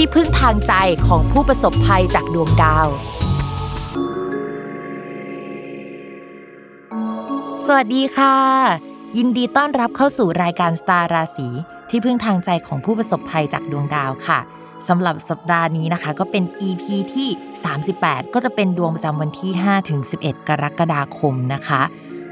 ที่พึ่งทางใจของผู้ประสบภัยจากดวงดาว สวัสดีค่ะ ยินดีต้อนรับเข้าสู่รายการสตาร์ราศีที่พึ่งทางใจของผู้ประสบภัยจากดวงดาวค่ะสำหรับสัปดาห์นี้นะคะ ก็เป็น EP ที่ 38 ก็จะเป็นดวงประจำวันที่5ถึง11 กรกฎาคมนะคะ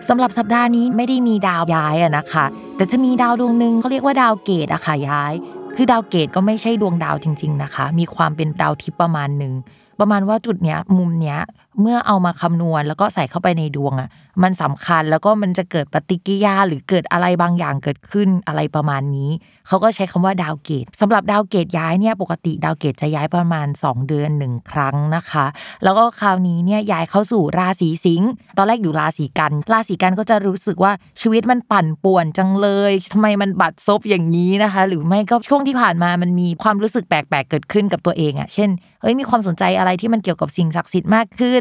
สำหรับสัปดาห์นี้ไม่ได้มีดาวย้ายอะนะคะ แต่จะมีดาวดวงหนึ่งเขาเรียกว่าดาวเกตุอะค่ะย้าย คือดาวเกตุก็ไม่ใช่ดวงดาวจริง ๆนะคะ มีความเป็นดาวทิพย์ประมาณหนึ่งประมาณว่าจุดเนี้ยมุมเนี้ย เมื่อเอามาคำนวณแล้วก็ใส่เข้าไปในดวงอะ มันสำคัญแล้วก็มันจะเกิดปฏิกิริยาหรือเกิดอะไรบางอย่างเกิดขึ้นอะไรประมาณนี้ เขาก็ใช้คำว่าดาวเกตุสำหรับดาวเกตุย้ายเนี่ยปกติดาวเกตุจะย้ายประมาณ 2 เดือนหนึ่งครั้งนะคะ แล้วก็คราวนี้เนี่ยย้ายเข้าสู่ราศีสิงห์ตอนแรกอยู่ราศีกัน ราศีกันก็จะรู้สึกว่าชีวิตมันปั่นป่วนจังเลยทำไมมันบัดซบอย่างนี้นะคะ หรือไม่ก็ช่วงที่ผ่านมามันมีความรู้สึกแปลกๆเกิดขึ้นกับตัวเองอะเช่นเอ้ยมีความสนใจอะไรที่มันเกี่ยวกับสิ่งศักดิ์สิทธิ์มากขึ้น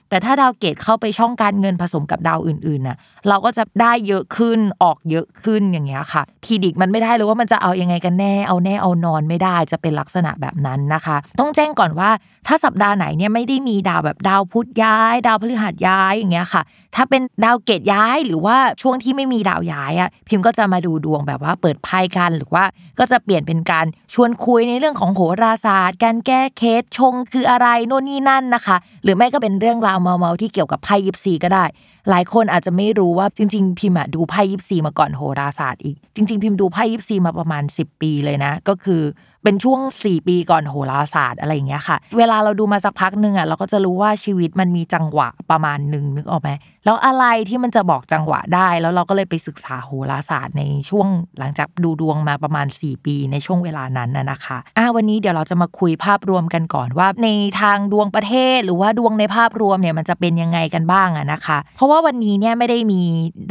แต่ถ้าดาวเกตุเข้าไปช่องการเงินผสมกับดาวอื่นๆน่ะเราก็จะได้เยอะขึ้นออกเยอะขึ้นอย่างเงี้ยค่ะ predict มันไม่ได้เลยว่ามันจะเอายังไงกันแน่เอาแน่เอานอนไม่ได้จะเป็นลักษณะแบบนั้นนะคะ ต้องแจ้งก่อนว่าถ้าสัปดาห์ไหนเนี่ยไม่ได้มีดาวแบบดาวพุธย้าย ดาวพฤหัสย้ายอย่างเงี้ยค่ะ ถ้าเป็นดาวเกตย้ายหรือว่าช่วงที่ไม่มีดาวย้ายอะพิมพ์ก็จะมาดูดวงแบบว่าเปิดไพ่กันหรือว่าก็จะเปลี่ยนเป็นการชวนคุยในเรื่องของโหราศาสตร์ การแก้เคสชงคืออะไรโน่นนี่นั่นนะคะ หรือไม่ก็เป็นเรื่องราวเมาๆที่เกี่ยวกับไพ่ยิปซีก็ได้หลายคนอาจจะไม่รู้ว่าจริง ๆ พิมพ์ดูไพ่ยิปซีมาก่อนโหราศาสตร์อีก จริง ๆ พิมพ์ดูไพ่ยิปซีมาประมาณ 10 ปีเลยนะ ก็คือเป็นช่วง 4 ปีก่อนโหราศาสตร์อะไรอย่างเงี้ยค่ะ เวลาเราดูมาสักพักหนึ่งอะเราก็จะรู้ว่าชีวิตมันมีจังหวะประมาณหนึ่งนึกออกไหมแล้วอะไรที่มันจะบอกจังหวะได้ แล้วเราก็เลยไปศึกษาโหราศาสตร์ในช่วงหลังจากดูดวงมาประมาณ 4 ปีในช่วงเวลานั้นน่ะนะคะอะวันนี้เดี๋ยวเราจะมาคุยภาพรวมกันก่อนว่า ในทางดวงประเทศ หรือว่าดวงในภาพรวมเนี่ยมันจะเป็นยังไงกันบ้างอะนะคะ เพราะว่าวันนี้เนี่ยไม่ได้มี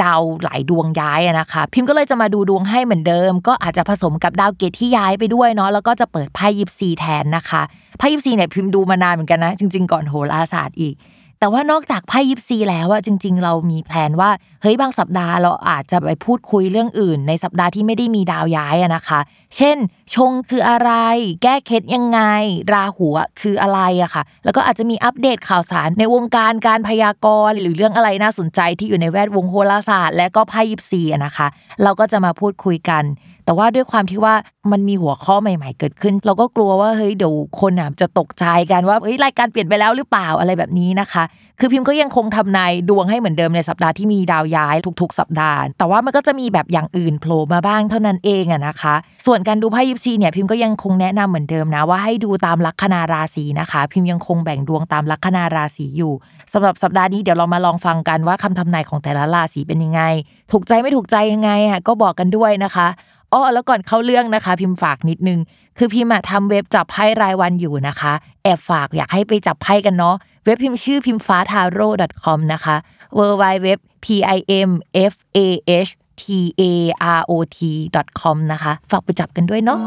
ดาวหลายดวงย้ายนะคะ พิมพ์ก็เลยจะมาดูดวงให้เหมือนเดิม ก็อาจจะผสมกับดาวเกตที่ย้ายไปด้วยเนาะแล้วก็จะเปิดไพ่ยิปซีแทนนะคะไพ่ยิปซีเนี่ยพิมพ์ดูมานานเหมือนกันนะ จริง ๆ ก่อนโหราศาสตร์อีก แต่ว่านอกจากไพ่ยิปซีแล้วอะจริง ๆ เรามีแผนว่าเฮ้ยบางสัปดาห์เราอาจจะไปพูดคุยเรื่องอื่น ในสัปดาห์ที่ไม่ได้มีดาวย้ายอะนะคะ เช่น ชงคืออะไร แก้เคล็ดยังไง ราหูคืออะไรอะค่ะ แล้วก็อาจจะมีอัปเดตข่าวสารในวงการการพยากรณ์หรือเรื่องอะไรน่าสนใจที่อยู่ในแวดวงโหราศาสตร์ และก็ไพ่ยิปซีอะนะคะ เราก็จะมาพูดคุยกัน แต่ว่าด้วยความที่ว่ามันมีหัวข้อใหม่ ๆ เกิดขึ้น เราก็กลัวว่าเฮ้ยเดี๋ยวคนอะจะตกใจกันว่าเฮ้ยรายการเปลี่ยนไปแล้วหรือเปล่าอะไรแบบนี้นะคะ คือพิมพ์ก็ยังคงทำนายดวงให้เหมือนเดิมในสัปดาห์ที่มีดาวย้ายทุก ๆ สัปดาห์ แต่ว่ามันก็จะมีแบบอย่างอื่นโผล่มาบ้างเท่านั้นเองอะนะคะ ส่วนการดูไพ่ยิปซีเนี่ยพิมพ์ก็ยังคงแนะนำเหมือนเดิมนะว่าให้ดูตามลัคนาราศีนะคะ พิมพ์ยังคงแบ่งดวงตามลัคนาราศีอยู่สำหรับสัปดาห์นี้เดี๋ยวเรามาลองฟังกันว่าคำทำนายของแต่ละราศีเป็นยังไง ถูกใจไม่ถูกใจยังไงอะก็บอกกันด้วยนะคะ อ้อแล้วก่อนเข้าเรื่องนะคะ พิมพ์ฝากนิดนึง คือพิมพ์ทำเว็บจับไพ่รายวันอยู่นะคะ แอบฝากอยากให้ไปจับไพ่กันเนาะเว็บพิมพ์ชื่อพิมฟ้าทาโร่ .com นะคะ w w w p i m f a h t a r o t com นะคะ ฝากไปจับกันด้วยเนาะ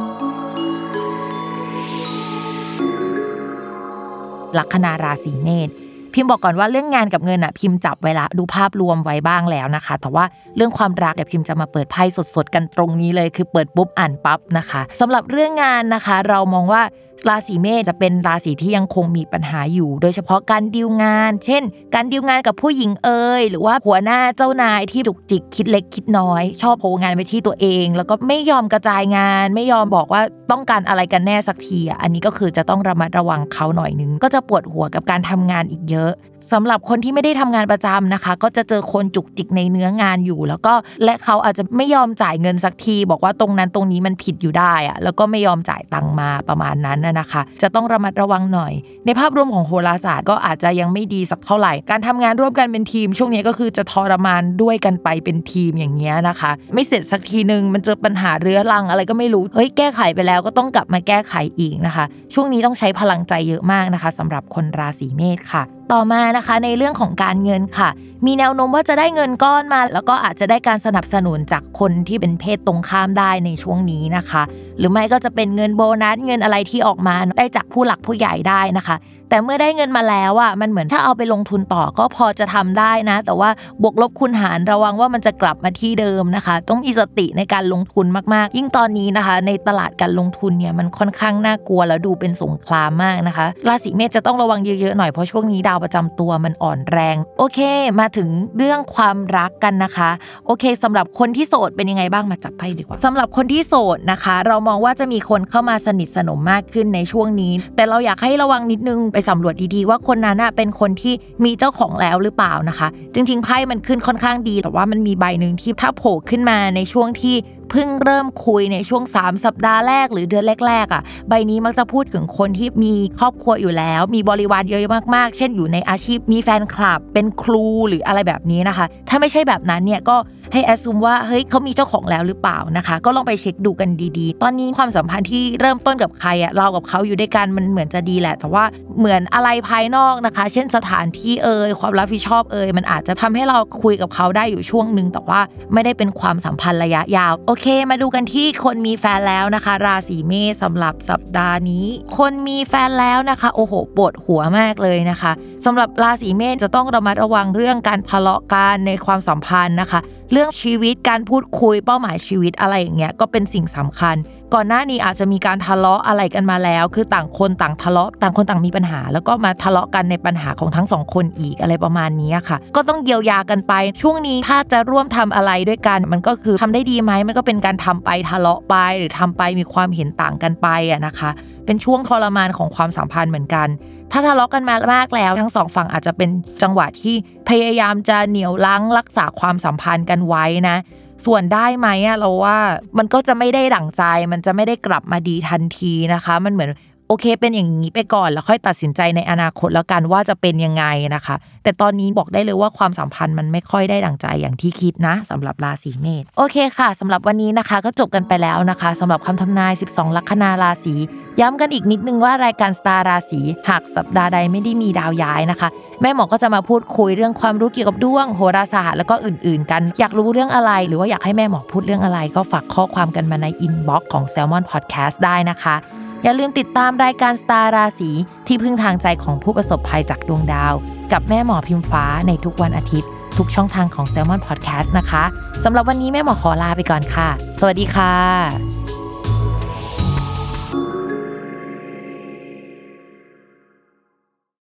ลัคนาราศีเมษ พิมพ์บอกก่อนว่าเรื่องงานกับเงินอะพิมพ์จับไว้ละดูภาพรวมไว้บ้างแล้วนะคะ แต่ว่าเรื่องความรักเดี๋ยวพิมพ์จะมาเปิดไพ่สดๆกันตรงนี้เลย คือเปิดปุ๊บอ่านปั๊บนะคะสำหรับเรื่องงานนะคะ เรามองว่าราศีเมษจะเป็นราศีที่ยังคงมีปัญหาอยู่ โดยเฉพาะการดีลงาน เช่น การดีลงานกับผู้หญิงเอ่ยหรือว่าหัวหน้าเจ้านายที่จุกจิกคิดเล็กคิดน้อย ชอบโผงานไปที่ตัวเอง แล้วก็ไม่ยอมกระจายงาน ไม่ยอมบอกว่าต้องการอะไรกันแน่สักทีอะอันนี้ก็คือจะต้องระมัดระวังเขาหน่อยนึง ก็จะปวดหัวกับการทำงานอีกเยอะสำหรับคนที่ไม่ได้ทำงานประจำนะคะ ก็จะเจอคนจุกจิกในเนื้องานอยู่ แล้วก็และเขาอาจจะไม่ยอมจ่ายเงินสักที บอกว่าตรงนั้นตรงนี้มันผิดอยู่ได้อะแล้วก็ไม่ยอมจ่ายตังมาประมาณนั้นนะคะ จะต้องระมัดระวังหน่อย ในภาพรวมของโหราศาสตร์ก็อาจจะยังไม่ดีสักเท่าไหร่ การทำงานร่วมกันเป็นทีม ช่วงนี้ก็คือจะทรมานด้วยกันไปเป็นทีมอย่างเงี้ยนะคะ ไม่เสร็จสักทีนึงมันเจอปัญหาเรื้อรังอะไรก็ไม่รู้เฮ้ยแก้ไขไปแล้วก็ต้องกลับมาแก้ไขอีกนะคะ ช่วงนี้ต้องใช้พลังใจเยอะมากนะคะสำหรับคนราศีเมษค่ะต่อมานะคะในเรื่องของการเงินค่ะ มีแนวโน้มว่าจะได้เงินก้อนมา แล้วก็อาจจะได้การสนับสนุนจากคนที่เป็นเพศตรงข้ามได้ในช่วงนี้นะคะ หรือไม่ก็จะเป็นเงินโบนัสเงินอะไรที่ออกมาได้จากผู้หลักผู้ใหญ่ได้นะคะ แต่เมื่อได้เงินมาแล้วอะมันเหมือนถ้าเอาไปลงทุนต่อก็พอจะทำได้นะ แต่ว่าบวกลบคูณหารระวังว่ามันจะกลับมาที่เดิมนะคะ ต้องมีสติในการลงทุนมากๆ ยิ่งตอนนี้นะคะ ในตลาดการลงทุนเนี่ยมันค่อนข้างน่ากลัวแล้วดูเป็นสงครามมากนะคะราศีเมษจะต้องระวังเยอะๆหน่อยเพราะช่วงนี้ดาวประจำตัวมันอ่อนแรง โอเค มาถึงเรื่องความรักกันนะคะ โอเคสำหรับคนที่โสดเป็นยังไงบ้างมาจับไพ่ดีกว่าสำหรับคนที่โสดนะคะ เรามองว่าจะมีคนเข้ามาสนิทสนมมากขึ้นในช่วงนี้ แต่เราอยากให้ระวังนิดนึงไปสำรวจดีๆ ว่าคนนั้นเป็นคนที่มีเจ้าของแล้วหรือเปล่านะคะ จริงๆไพ่มันขึ้นค่อนข้างดี แต่ว่ามันมีใบหนึ่งที่ถ้าโผล่ขึ้นมาในช่วงที่เพิ่งเริ่มคุยในช่วง 3 สัปดาห์แรกหรือเดือนแรกๆอะใบนี้มักจะพูดถึงคนที่มีครอบครัวอยู่แล้ว มีบริวารเยอะมากๆ เช่นอยู่ในอาชีพมีแฟนคลับ เป็นครูหรืออะไรแบบนี้นะคะ ถ้าไม่ใช่แบบนั้นเนี่ยก็ ให้แอดซูมว่าเฮ้ยเขามีเจ้าของแล้วหรือเปล่านะคะ ก็ลองไปเช็คดูกันดีๆ ตอนนี้ความสัมพันธ์ที่เริ่มต้นกับใครอะเรากับเขาอยู่ด้วยกันมันเหมือนจะดีแหละ แต่ว่าเหมือนอะไรภายนอกนะคะ เช่นสถานที่เอ่ยความรับผิดชอบเอ่ยมันอาจจะทำให้เราคุยกับเขาได้อยู่ช่วงหนึ่งแต่ว่าไม่ได้เป็นความสัมพันธ์ระยะยาว โอเค มาดูกันที่คนมีแฟนแล้วนะคะ ราศีเมษสำหรับสัปดาห์นี้ คนมีแฟนแล้วนะคะ โอ้โหปวดหัวมากเลยนะคะสำหรับราศีเมษจะต้องระมัดระวังเรื่องการทะเลาะกันในความสัมพันธ์นะคะเรื่องื่องชีวิตการพูดคุยเป้าหมายชีวิตอะไรอย่างเงี้ยก็เป็นสิ่งสำคัญ ก่อนหน้านี้อาจจะมีการทะเลาะอะไรกันมาแล้ว คือต่างคนต่างทะเลาะต่างคนต่างมีปัญหา แล้วก็มาทะเลาะกันในปัญหาของทั้งสองคนอีกอะไรประมาณนี้ค่ะ ก็ต้องเยียวยากันไป ช่วงนี้ถ้าจะร่วมทำอะไรด้วยกัน มันก็คือทำได้ดีไหมมันก็เป็นการทำไปทะเลาะไป หรือทำไปมีความเห็นต่างกันไปอะนะคะ เป็นช่วงทรมานของความสัมพันธ์เหมือนกัน ถ้าทะเลาะกันมามากแล้ว ทั้งสองฝั่งอาจจะเป็นจังหวะที่พยายามจะเหนียวลังรักษาความสัมพันธ์กันไว้นะ ส่วนได้ไหมอะเราว่ามันก็จะไม่ได้ดั่งใจ มันจะไม่ได้กลับมาดีทันทีนะคะ มันเหมือน โอเค เป็นอย่างนี้ไปก่อนแล้วค่อยตัดสินใจในอนาคตแล้วกันว่าจะเป็นยังไงนะคะ แต่ตอนนี้บอกได้เลยว่าความสัมพันธ์มันไม่ค่อยได้ดั่งใจอย่างที่คิดนะสำหรับราศีเมษโอเคค่ะสำหรับวันนี้นะคะก็จบกันไปแล้วนะคะสำหรับคำทำนาย 12 ลัคนาราศีย้ำกันอีกนิดนึงว่ารายการสตาร์ราศีหากสัปดาห์ใดไม่ได้มีดาวย้ายนะคะ แม่หมอก็จะมาพูดคุยเรื่องความรู้เกี่ยวกับดวงโหราศาสตร์แล้วก็อื่น ๆ กันอยากรู้เรื่องอะไร หรือว่าอยากให้แม่หมอพูดเรื่องอะไร ก็ฝากข้อความกันมาในอินบ็อกซ์ของ Salmon Podcast ได้นะคะ อย่าลืมติดตามรายการสตาร์ราศีที่พึ่งทางใจของผู้ประสบภัยจากดวงดาว กับแม่หมอพิมฟ้าในทุกวันอาทิตย์ ทุกช่องทางของ s ซ l m o n Podcast นะคะสำหรับวันนี้แม่หมอขอลาไปก่อนค่ะ สวัสดีค่ะ